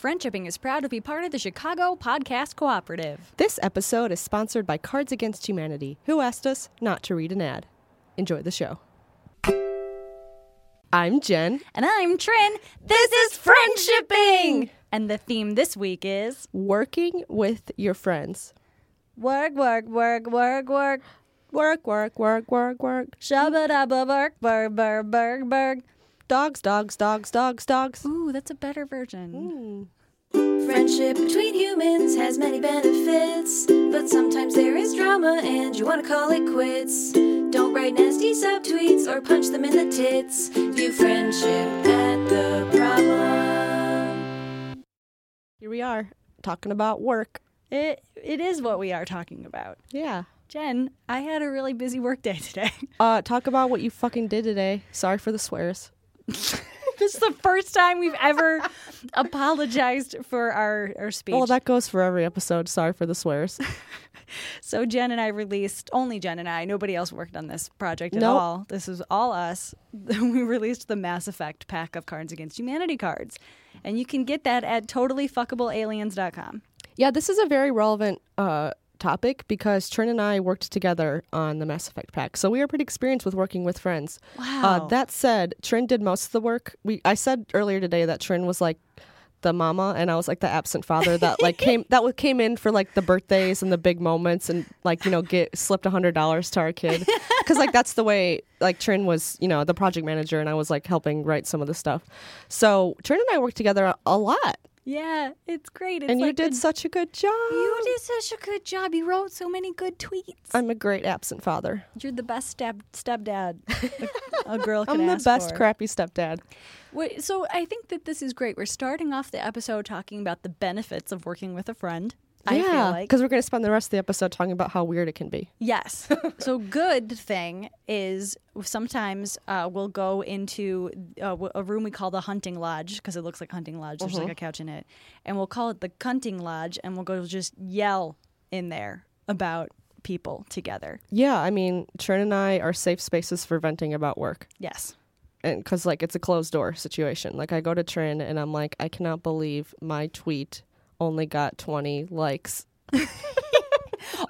Friendshipping is proud to be part of the Chicago Podcast Cooperative. This episode is sponsored by Cards Against Humanity, who asked us not to read an ad. Enjoy the show. I'm Jen. And I'm Trin. This is Friendshipping! And the theme this week is Working with your friends. work, work, work, work, work. Work, work, work, work, work. Shabba dabba bark, burg, burg, burg, burg. Dogs, dogs, dogs, dogs, dogs. Ooh, that's a better version. Ooh. Friendship between humans has many benefits, but sometimes there is drama and you want to call it quits. Don't write nasty subtweets or punch them in the tits. View friendship at the problem. Here we are, talking about work. It it is what we are talking about. Yeah. Jen, I had a really busy work day today. Uh, talk about what you fucking did today. Sorry for the swears. this is the first time we've ever apologized for our, our speech. Well, that goes for every episode. Sorry for the swears. So Jen and I released only Jen and I. Nobody else worked on this project at Nope. all. This is all us. we released the Mass Effect pack of Cards Against Humanity cards, and you can get that at totallyfuckablealiens.com. Yeah, this is a very relevant uh, topic because Trin and I worked together on the Mass Effect pack, so we are pretty experienced with working with friends. Wow. Uh, that said, Trin did most of the work. We I said earlier today that Trin was like the mama, and I was like the absent father that like came that came in for like the birthdays and the big moments, and like you know get slipped a hundred dollars to our kid because like that's the way like Trin was you know the project manager, and I was like helping write some of the stuff. So Trin and I worked together a, a lot, yeah, it's great. It's and you did a- such a good job. you did such a good job. You wrote so many good tweets. I'm a great absent father. You're the best step stepdad a, a girl can I'm the best for. crappy stepdad. Wait, so I think that this is great. We're starting off the episode talking about the benefits of working with a friend. I feel like because we're going to spend the rest of the episode talking about how weird it can be. Yes. so good thing is sometimes uh, we'll go into uh, a room we call the hunting lodge because it looks like hunting lodge. There's like a couch in it, and we'll call it the hunting lodge, and we'll go just yell in there about people together. Yeah, I mean, Trin and I are safe spaces for venting about work. Yes. And because, like, it's a closed door situation. Like, I go to Trin and I'm like, I cannot believe my tweet only got 20 likes.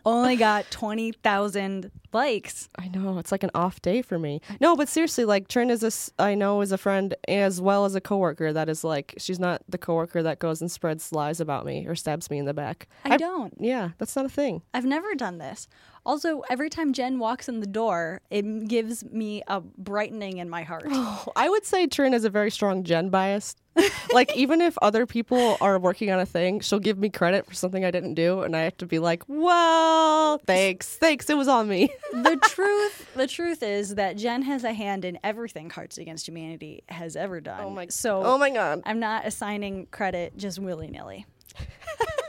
Only got twenty thousand likes. I know, it's like an off day for me. No, but seriously, like, Trin is a, I know, is a friend as well as a coworker that is like, she's not the coworker that goes and spreads lies about me or stabs me in the back. I don't. Yeah, that's not a thing. I've never done this. Also, every time Jen walks in the door, it gives me a brightening in my heart. I would say Trin is a very strong Jen bias. like even if other people are working on a thing, she'll give me credit for something I didn't do, and I have to be like, "Well, thanks, thanks, it was on me." the truth the truth is that Jen has a hand in everything Cards Against Humanity has ever done. Oh my- so oh my god, I'm not assigning credit just willy nilly.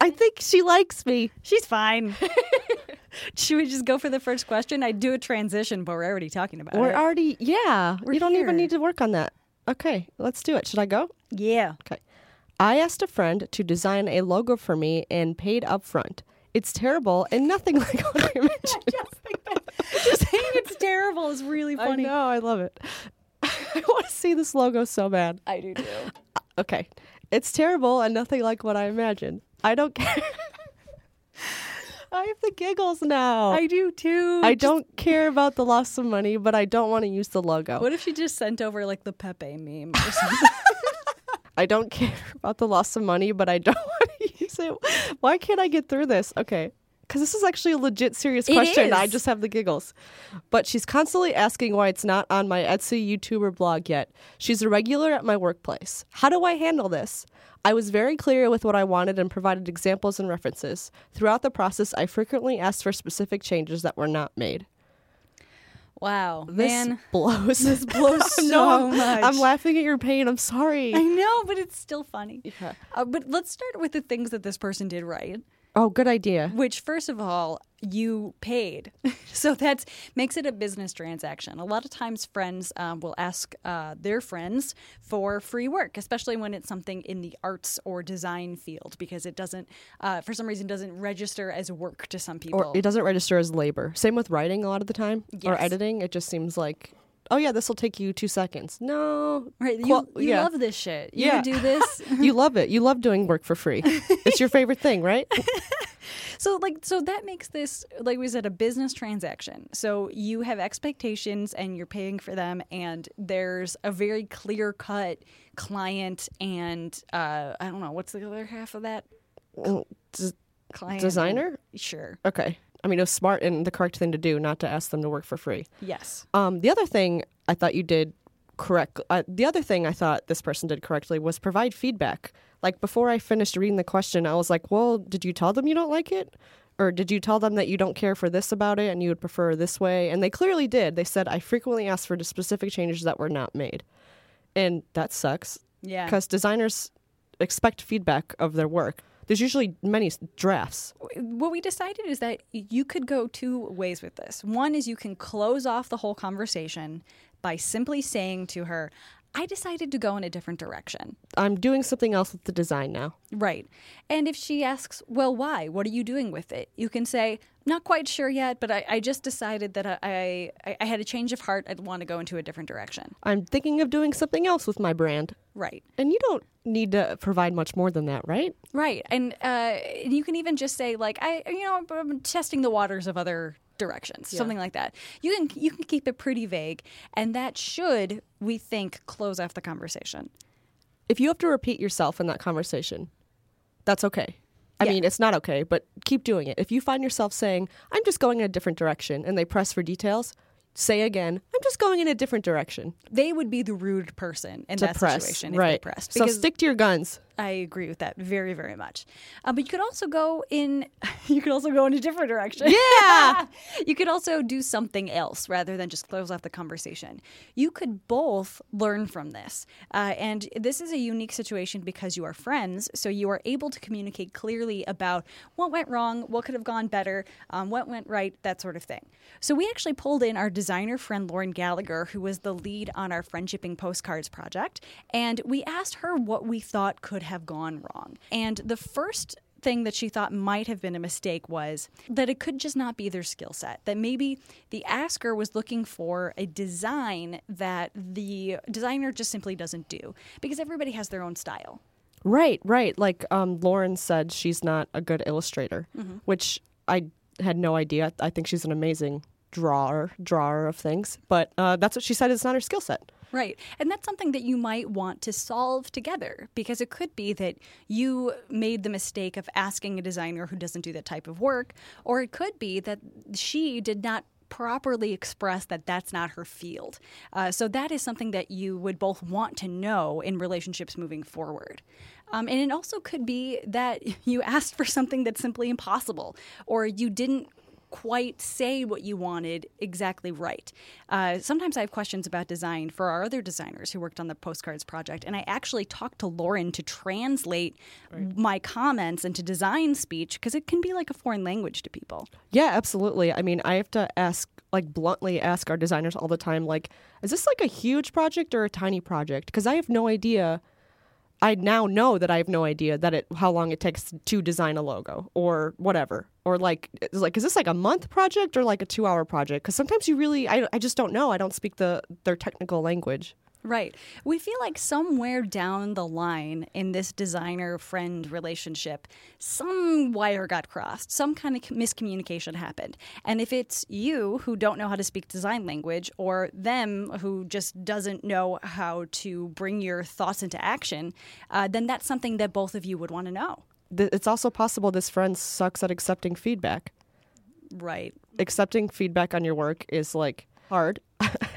I think she likes me. She's fine. Should we just go for the first question? I do a transition, but we're already talking about it. We're it. already, yeah. We're you don't here. even need to work on that. Okay, let's do it. Should I go? yeah. Okay. I asked a friend to design a logo for me and paid upfront. It's terrible and nothing like what I imagined. Just saying it's terrible is really funny. I know, I love it. I want to see this logo so bad. I do too. Okay. It's terrible and nothing like what I imagined. I don't care. I have the giggles now. I do too. I Just- don't care about the loss of money, but I don't want to use the logo. What if she just sent over like the Pepe meme or something? I don't care about the loss of money, but I don't want to use it. Why can't I get through this? Okay. Because this is actually a legit serious question. I just have the giggles. But she's constantly asking why it's not on my Etsy YouTuber blog yet. She's a regular at my workplace. How do I handle this? I was very clear with what I wanted and provided examples and references. Throughout the process, I frequently asked for specific changes that were not made. wow, This man. blows. This blows No, so I'm- much. I'm laughing at your pain. I'm sorry. I know, but it's still funny. Yeah. Uh, but let's start with the things that this person did right. Oh, good idea. Which, first of all, you paid, so that makes it a business transaction. A lot of times, friends um, will ask uh, their friends for free work, especially when it's something in the arts or design field, because it doesn't, uh, for some reason, doesn't register as work to some people. Or it doesn't register as labor. Same with writing a lot of the time or editing. It just seems like oh yeah, this will take you two seconds. No, Right. You, Qual- you yeah. love this shit. You Yeah. do this. you love it. You love doing work for free. it's your favorite thing, right? So like so that makes this like we said a business transaction. So you have expectations and you're paying for them and there's a very clear cut client and uh I don't know what's the other half of that Des- client Designer? sure. Okay. I mean, it was smart and the correct thing to do, not to ask them to work for free. Yes. Um, the other thing I thought you did correct. Uh, the other thing I thought this person did correctly was provide feedback. Like before I finished reading the question, I was like, "Well, did you tell them you don't like it?" Or did you tell them that you don't care for this about it and you would prefer this way? And they clearly did. They said, I frequently ask for specific changes that were not made. And that sucks Yeah. because designers expect feedback of their work. There's usually many drafts. what we decided is that you could go two ways with this. One is you can close off the whole conversation by simply saying to her, I decided to go in a different direction. I'm doing something else with the design now. Right. And if she asks, well, why? What are you doing with it? You can say, not quite sure yet, but I, I just decided that I, I, I had a change of heart. I'd want to go into a different direction. I'm thinking of doing something else with my brand. Right. And you don't need to provide much more than that, right? Right. And uh, you can even just say, like, I, you know, I'm testing the waters of other directions, something like that. You can you can keep it pretty vague, and that should, we think, close off the conversation. If you have to repeat yourself in that conversation, that's okay. I Yeah. mean, it's not okay, but keep doing it. If you find yourself saying, I'm just going in a different direction, and they press for details, say again, I'm just going in a different direction. They would be the rude person in To that press. situation if right. they pressed. so stick to your guns. I agree with that very, very much. Uh, but you could also go in. You could also go in a different direction. Yeah. you could also do something else rather than just close off the conversation. You could both learn from this, uh, and this is a unique situation because you are friends, so you are able to communicate clearly about what went wrong, what could have gone better, um, what went right, that sort of thing. So we actually pulled in our designer friend Lauren Gallagher, who was the lead on our friendshipping postcards project, and we asked her what we thought could have gone wrong. And the first thing that she thought might have been a mistake was that it could just not be their skill set. That maybe the asker was looking for a design that the designer just simply doesn't do because everybody has their own style. Right, right. Like um, Lauren said, she's not a good illustrator, which I had no idea. I think she's an amazing drawer, drawer of things. But uh, that's what she said. It's not her skill set. Right. And that's something that you might want to solve together because it could be that you made the mistake of asking a designer who doesn't do that type of work, or it could be that she did not properly express that that's not her field. Uh, so that is something that you would both want to know in relationships moving forward. Um, and it also could be that you asked for something that's simply impossible, or you didn't quite say what you wanted exactly right. Uh, sometimes I have questions about design for our other designers who worked on the postcards project, and I actually talked to Lauren to translate my comments into design speech because it can be like a foreign language to people. Yeah, absolutely. I mean, I have to ask, like, bluntly ask our designers all the time, like, is this like a huge project or a tiny project? Because I have no idea. I now know that I have no idea that it how long it takes to design a logo or whatever or like is like is this like a month project or like a two hour project? Because sometimes you really I, I just don't know. I don't speak the their technical language. Right. We feel like somewhere down the line in this designer friend relationship, some wire got crossed, some kind of miscommunication happened. And if it's you who don't know how to speak design language, or them who just doesn't know how to bring your thoughts into action, uh, then that's something that both of you would want to know. It's also possible this friend sucks at accepting feedback. Right. accepting feedback on your work is like hard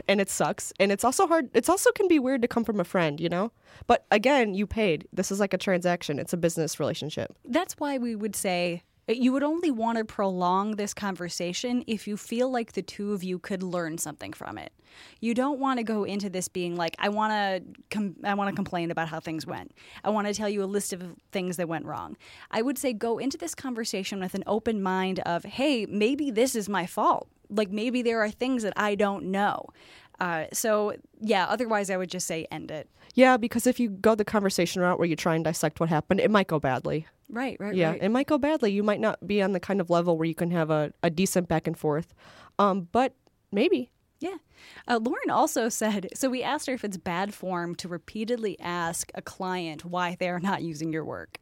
and it sucks and it's also hard it's also can be weird to come from a friend you know but again you paid this is like a transaction it's a business relationship That's why we would say uh, you would only want to prolong this conversation if you feel like the two of you could learn something from it. You don't want to go into this being like, I want to, com- I want to complain about how things went. I want to tell you a list of things that went wrong. I would say go into this conversation with an open mind of, hey, maybe this is my fault. Like maybe there are things that I don't know. Uh, so yeah, otherwise I would just say end it. yeah because if you go the conversation route where you try and dissect what happened it might go badly Right, right, yeah right. it might go badly you might not be on the kind of level where you can have a, a decent back and forth um but maybe Yeah. Uh, Lauren also said so we asked her if it's bad form to repeatedly ask a client why they are not using your work.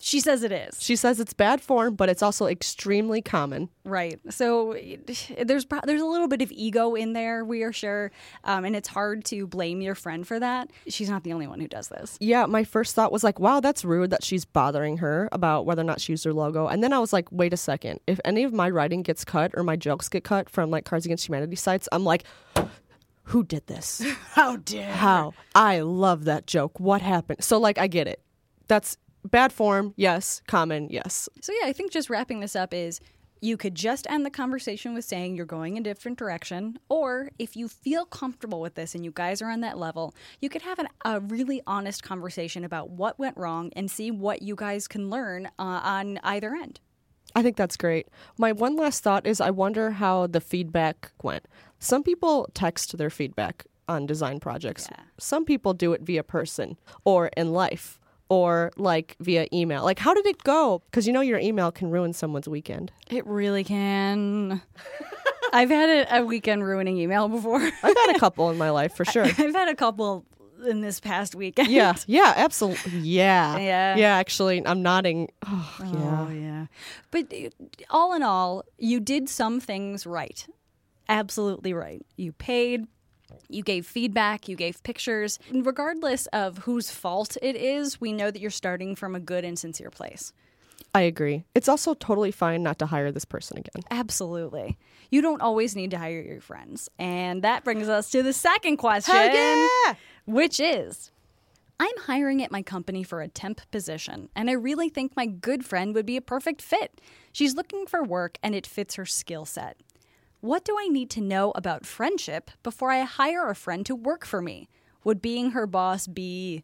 She says it is. She says it's bad form, but it's also extremely common. Right. So there's there's a little bit of ego in there, we are sure, um, and it's hard to blame your friend for that. She's not the only one who does this. Yeah, my first thought was like, wow, that's rude that she's bothering her about whether or not she used her logo. And then I was like, wait a second. If any of my writing gets cut or my jokes get cut from like Cards Against Humanity sites, I'm like, who did this? How dare? How? I love that joke. What happened? So, like, I get it. That's bad form, yes. Common, yes. So yeah, I think just wrapping this up is you could just end the conversation with saying you're going a different direction, or if you feel comfortable with this and you guys are on that level, you could have an, a really honest conversation about what went wrong and see what you guys can learn uh, on either end. I think that's great. My one last thought is I wonder how the feedback went. Some people text their feedback on design projects. Yeah. Some people do it via person or in life or like via email. Like how did it go? Cuz you know your email can ruin someone's weekend. It really can. I've had a, a weekend ruining email before. I've had a couple in my life for sure. I've had a couple in this past weekend. Yeah, yeah, absolutely. Yeah. Yeah. Yeah, actually, I'm nodding. Oh, yeah. Oh, yeah. But uh, all in all, you did some things right. Absolutely right. You paid, you gave feedback, you gave pictures. And regardless of whose fault it is, we know that you're starting from a good and sincere place. I agree. It's also totally fine not to hire this person again. Absolutely. You don't always need to hire your friends. And that brings us to the second question, yeah! which is I'm hiring at my company for a temp position, and I really think my good friend would be a perfect fit. She's looking for work and it fits her skill set. What do I need to know about friendship before I hire a friend to work for me? Would being her boss be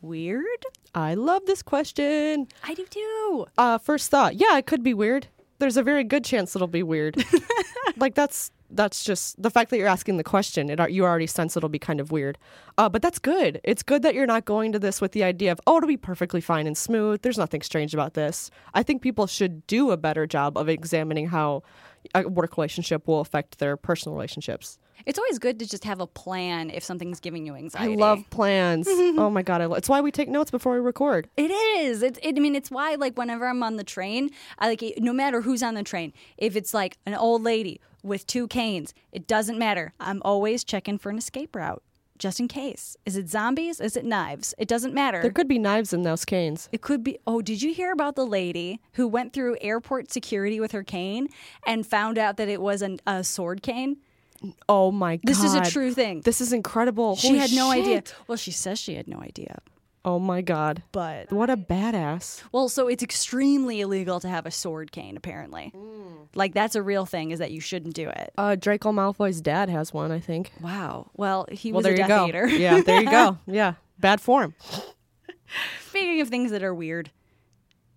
weird? I love this question. I do too. Uh, first thought, yeah, it could be weird. There's a very good chance it'll be weird. like that's that's just the fact that you're asking the question. It you already sense it'll be kind of weird. Uh, but that's good. It's good that you're not going to this with the idea of oh, it'll be perfectly fine and smooth. There's nothing strange about this. I think people should do a better job of examining how a work relationship will affect their personal relationships. It's always good to just have a plan if something's giving you anxiety. I love plans. oh my god, I lo- it's why we take notes before we record. It is. It's. It, I mean, it's why like whenever I'm on the train, I like it- no matter who's on the train. If it's like an old lady with two canes, it doesn't matter. I'm always checking for an escape route just in case. Is it zombies? Is it knives? It doesn't matter. There could be knives in those canes. It could be. Oh, did you hear about the lady who went through airport security with her cane and found out that it was an, a sword cane? Oh my god. This is a true thing. This is incredible. she Holy had no idea. Well, she says she had no idea, Oh my god. but What a badass. well, so it's extremely illegal to have a sword cane. Apparently, like that's a real thing. Is that you shouldn't do it. Uh, Draco Malfoy's dad has one, I think. Wow. Well, he Well, was there a you Death go. Eater. yeah, there you go. Yeah, bad form. Speaking of things that are weird,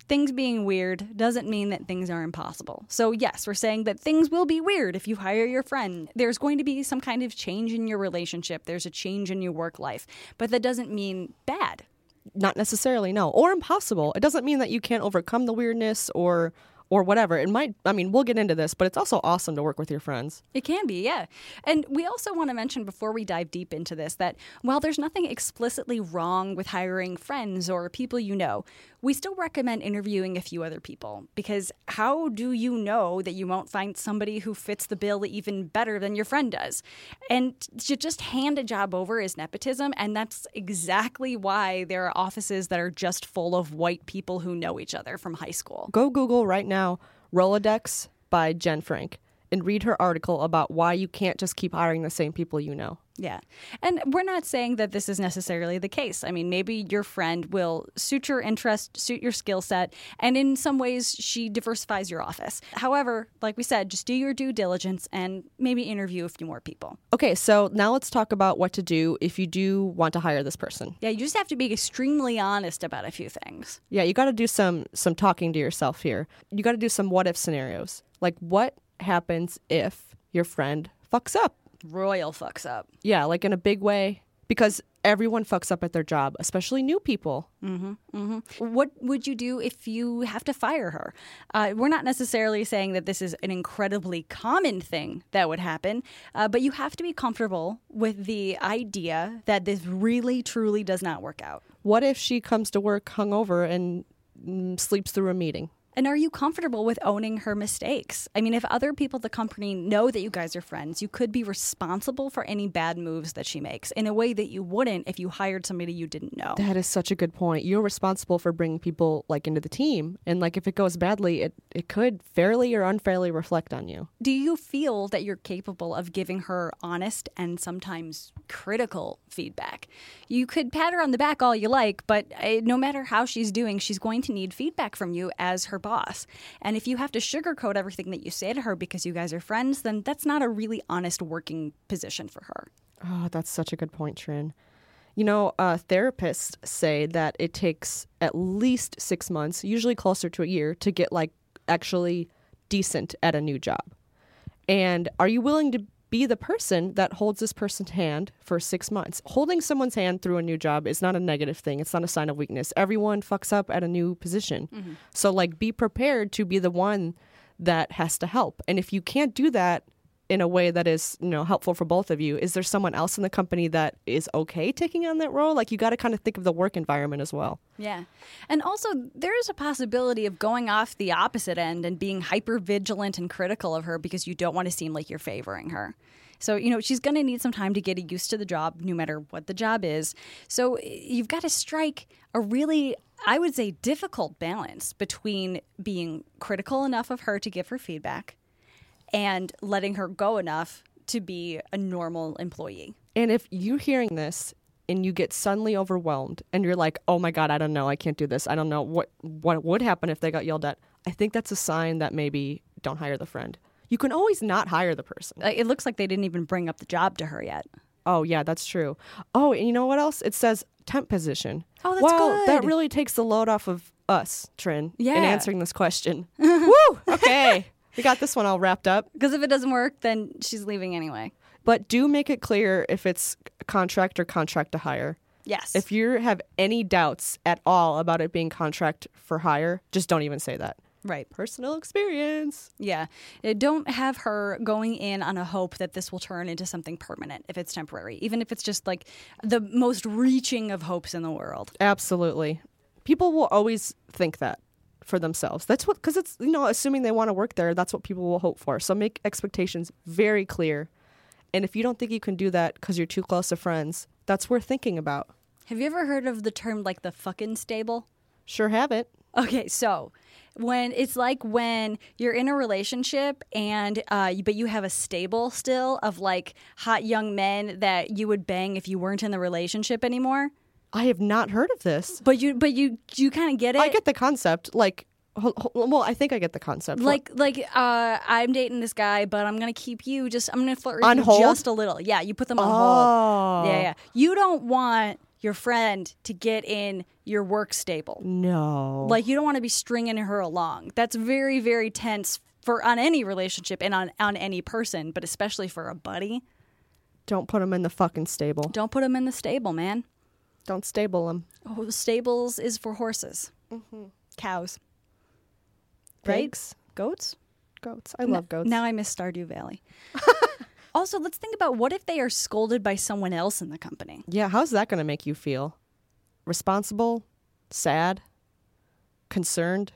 things being weird doesn't mean that things are impossible. So, yes, we're saying that things will be weird if you hire your friend. There's going to be some kind of change in your relationship, there's a change in your work life, but that doesn't mean bad. Not necessarily, no, or impossible. It doesn't mean that you can't overcome the weirdness or or whatever. It might. I mean, we'll get into this, but it's also awesome to work with your friends. It can be, yeah. And we also want to mention before we dive deep into this that while there's nothing explicitly wrong with hiring friends or people you know, we still recommend interviewing a few other people because how do you know that you won't find somebody who fits the bill even better than your friend does? And to just hand a job over is nepotism, and that's exactly why there are offices that are just full of white people who know each other from high school. Go Google right now Rolodex by Jen Frank and read her article about why you can't just keep hiring the same people you know. Yeah. And we're not saying that this is necessarily the case. I mean, maybe your friend will suit your interest, suit your skill set, and in some ways she diversifies your office. However, like we said, just do your due diligence and maybe interview a few more people. Okay, so now let's talk about what to do if you do want to hire this person. Yeah, you just have to be extremely honest about a few things. Yeah, you got to do some some talking to yourself here. You got to do some what if scenarios. Like what happens if your friend fucks up? Royal fucks up. Yeah, like in a big way because everyone fucks up at their job, especially new people. What would you do if you have to fire her? Uh, we're not necessarily saying that this is an incredibly common thing that would happen, uh, but you have to be comfortable with the idea that this really, truly does not work out. What if she comes to work hungover and mm, sleeps through a meeting? And are you comfortable with owning her mistakes? I mean, if other people at the company know that you guys are friends, you could be responsible for any bad moves that she makes in a way that you wouldn't if you hired somebody you didn't know. That is such a good point. You're responsible for bringing people like into the team, and like if it goes badly, it it could fairly or unfairly reflect on you. Do you feel that you're capable of giving her honest and sometimes critical feedback? You could pat her on the back all you like, but uh, no matter how she's doing, she's going to need feedback from you as her boss. And if you have to sugarcoat everything that you say to her because you guys are friends, then that's not a really honest working position for her. Oh, that's such a good point, Trin. You know, uh, therapists say that it takes at least six months, usually closer to a year, to get like actually decent at a new job. And are you willing to be the person that holds this person's hand for six months? Holding someone's hand through a new job is not a negative thing. It's not a sign of weakness. Everyone fucks up at a new position. Mm-hmm. So, like, be prepared to be the one that has to help. And if you can't do that, in a way that is you know helpful for both of you is there someone else in the company that is okay taking on that role like you got to kind of think of the work environment as well Yeah. And also, there is a possibility of going off the opposite end and being hyper vigilant and critical of her because you don't want to seem like you're favoring her. So, you know, she's going to need some time to get used to the job, no matter what the job is. So, you've got to strike a really, I would say, difficult balance between being critical enough of her to give her feedback and letting her go enough to be a normal employee. and if you're hearing this and you get suddenly overwhelmed and you're like oh my god i don't know i can't do this i don't know what what would happen if they got yelled at i think that's a sign that maybe don't hire the friend you can always not hire the person It looks like they didn't even bring up the job to her yet. Oh yeah, that's true. Oh, and you know what else? It says temp position. Oh, that's wow, that really takes the load off of us, Trin, Yeah. in answering this question. Woo! Okay, we got this one all wrapped up. Because if it doesn't work, then she's leaving anyway. But do make it clear if it's contract or contract to hire. Yes. If you have any doubts at all about it being contract for hire, just don't even say that. right. Personal experience. Yeah. Uh, Don't have her going in on a hope that this will turn into something permanent if it's temporary, even if it's just like the most reaching of hopes in the world. Absolutely. People will always think that for themselves. That's what, because it's, you know, assuming they want to work there, that's what people will hope for. So make expectations very clear. And if you don't think you can do that because you're too close to friends, that's worth thinking about. Have you ever heard of the term like the fucking stable? Sure have it. Okay, so when it's like when you're in a relationship and uh, but you have a stable still of like hot young men that you would bang if you weren't in the relationship anymore. I have not heard of this. But you but you you kind of get it. I get the concept. Like, well, I think I get the concept. like like uh I'm dating this guy, but I'm gonna keep you just I'm gonna flirt with On you hold? just a little. Yeah, you put them on Oh. hold. Yeah, yeah. You don't want your friend to get in your work stable. no. Like you don't want to be stringing her along. That's very very tense for on any relationship and on on any person, but especially for a buddy. don't put them in the fucking stable. Don't put them in the stable, man. Don't stable them. Oh, stables is for horses, mm-hmm. cows, right? Pigs, Goats. goats. I love goats. Now I miss Stardew Valley. also, let's think about what if they are scolded by someone else in the company? Yeah, how's that going to make you feel? Responsible? Sad? Concerned?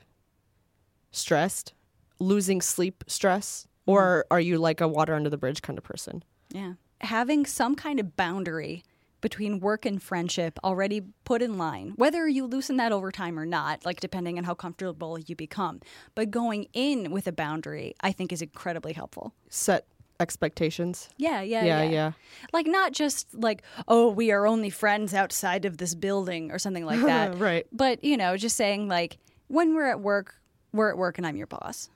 Stressed? Losing sleep stress? Mm-hmm. Or are you like a water under the bridge kind of person? Yeah. Having some kind of boundary between work and friendship already put in line, whether you loosen that over time or not, like depending on how comfortable you become. But going in with a boundary, I think, is incredibly helpful. Set expectations. Yeah, yeah, Yeah, yeah. yeah. Like not just like, oh, we are only friends outside of this building or something like that. Right. But, you know, just saying like, when we're at work, we're at work and I'm your boss.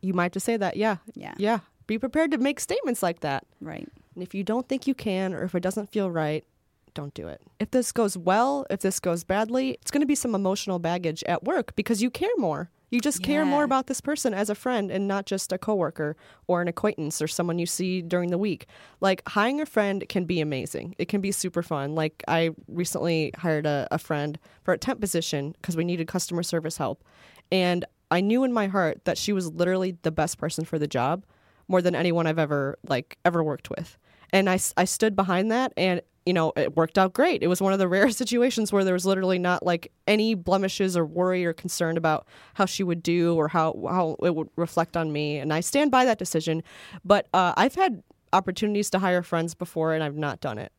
You might just say that. Yeah. Yeah. Yeah. Be prepared to make statements like that. Right. And if you don't think you can or if it doesn't feel right, don't do it. If this goes well, if this goes badly, it's going to be some emotional baggage at work because you care more. You just care more about this person as a friend and not just a coworker or an acquaintance or someone you see during the week. Like hiring a friend can be amazing. It can be super fun. Like I recently hired a, a friend for a temp position because we needed customer service help. And I knew in my heart that she was literally the best person for the job more than anyone I've ever like ever worked with. And I, I stood behind that and you know it worked out great. It was one of the rare situations where there was literally not like any blemishes or worry or concern about how she would do or how how it would reflect on me and I stand by that decision. But uh, I've had opportunities to hire friends before and I've not done it.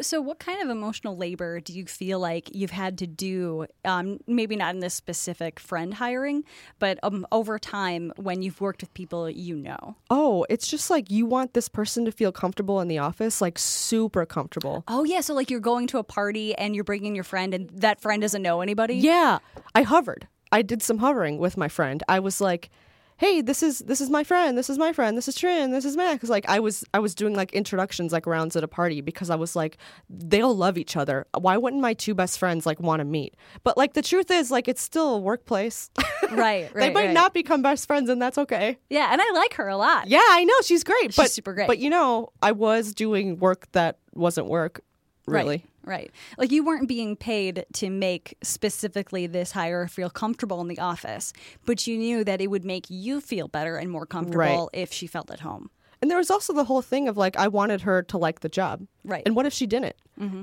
So, what kind of emotional labor do you feel like you've had to do? Um, maybe not in this specific friend hiring, but um, over time when you've worked with people you know. Oh, it's just like you want this person to feel comfortable in the office, like super comfortable. Oh yeah, so like you're going to a party and you're bringing your friend, and that friend doesn't know anybody. Yeah, I hovered. I did some hovering with my friend. I was like, "Hey, this is this is my friend. This is my friend. This is Trin. This is Max." Like I was I was doing like introductions like rounds at a party because I was like, they'll love each other. Why wouldn't my two best friends like want to meet? But like the truth is like it's still a workplace. right, right. they might right. not become best friends and that's okay. Yeah, and I like her a lot. Yeah, I know she's great. but super great. But you know, I was doing work that wasn't work really. Right, right. Like you weren't being paid to make specifically this hire feel comfortable in the office, but you knew that it would make you feel better and more comfortable if she felt at home. And there was also the whole thing of like I wanted her to like the job. Right. And what if she didn't?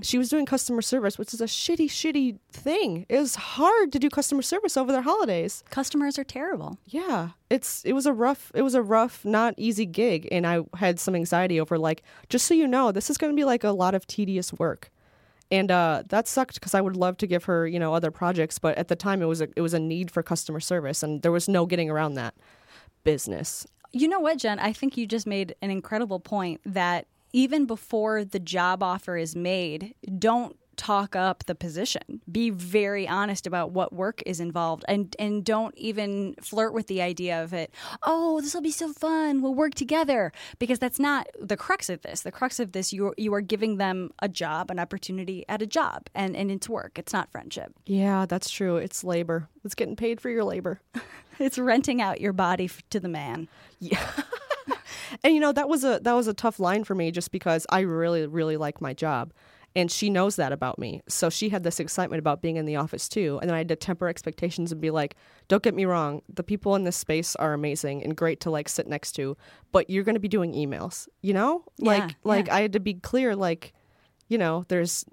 She was doing customer service, which is a shitty, shitty thing. It was hard to do customer service over their holidays. Customers are terrible. Yeah. It's it was a rough it was a rough, not easy gig. And I had some anxiety over like, just so you know, this is gonna be like a lot of tedious work. And uh, that sucked because I would love to give her, you know, other projects, but at the time it was a, it was a need for customer service, and there was no getting around that business. You know what, Jen? I think you just made an incredible point that even before the job offer is made, don't talk up the position. Be very honest about what work is involved and and don't even flirt with the idea of it. Oh, this will be so fun. We'll work together because that's not the crux of this. The crux of this you you are giving them a job, an opportunity at a job and and it's work. It's not friendship. Yeah, that's true. It's labor. It's getting paid for your labor. It's renting out your body to the man. Yeah. And you know that was a that was a tough line for me just because I really really like my job. And she knows that about me. So she had this excitement about being in the office too. And then I had to temper expectations and be like, don't get me wrong, the people in this space are amazing and great to like sit next to, but you're going to be doing emails, you know? Like Yeah, like yeah. I had to be clear like, you know, there's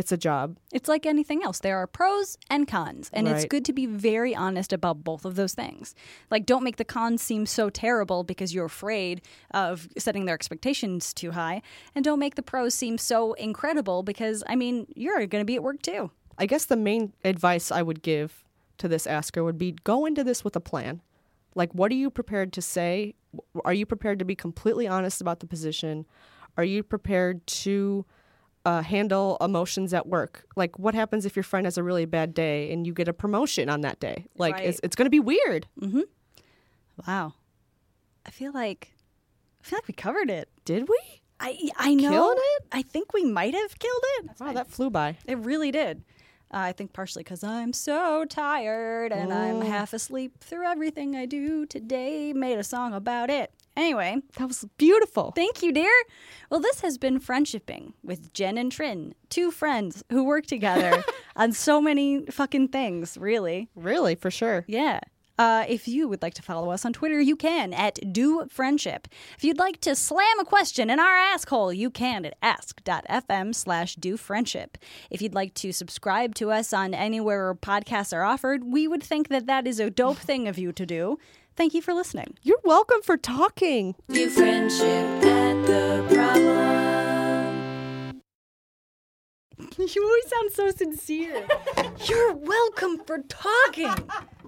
it's a job. It's like anything else. There are pros and cons, and it's good to be very honest about both of those things. Like, don't make the cons seem so terrible because you're afraid of setting their expectations too high, and don't make the pros seem so incredible because, I mean, you're going to be at work too. I guess the main advice I would give to this asker would be go into this with a plan. Like, what are you prepared to say? Are you prepared to be completely honest about the position? Are you prepared to uh, handle emotions at work? Like, what happens if your friend has a really bad day and you get a promotion on that day? Like, Right. it's, it's going to be weird. Wow. I feel like I feel like we covered it. Did we? I I know. Killed it? I think we might have killed it. Wow, that flew by. It really did. Uh, I think partially because I'm so tired and I'm half asleep through everything I do today. Made a song about it. Anyway, That was beautiful. thank you, dear. Well, this has been Friendshipping with Jen and Trin, two friends who work together on so many fucking things, really. Really, for sure. Yeah. Uh, if you would like to follow us on Twitter, you can at Do Friendship. If you'd like to slam a question in our asshole, you can at ask.fm slash do friendship. If you'd like to subscribe to us on anywhere podcasts are offered, we would think that that is a dope thing of you to do. Thank you for listening. You're welcome for talking. Do friendship at the problem. You always sound so sincere. You're welcome for talking.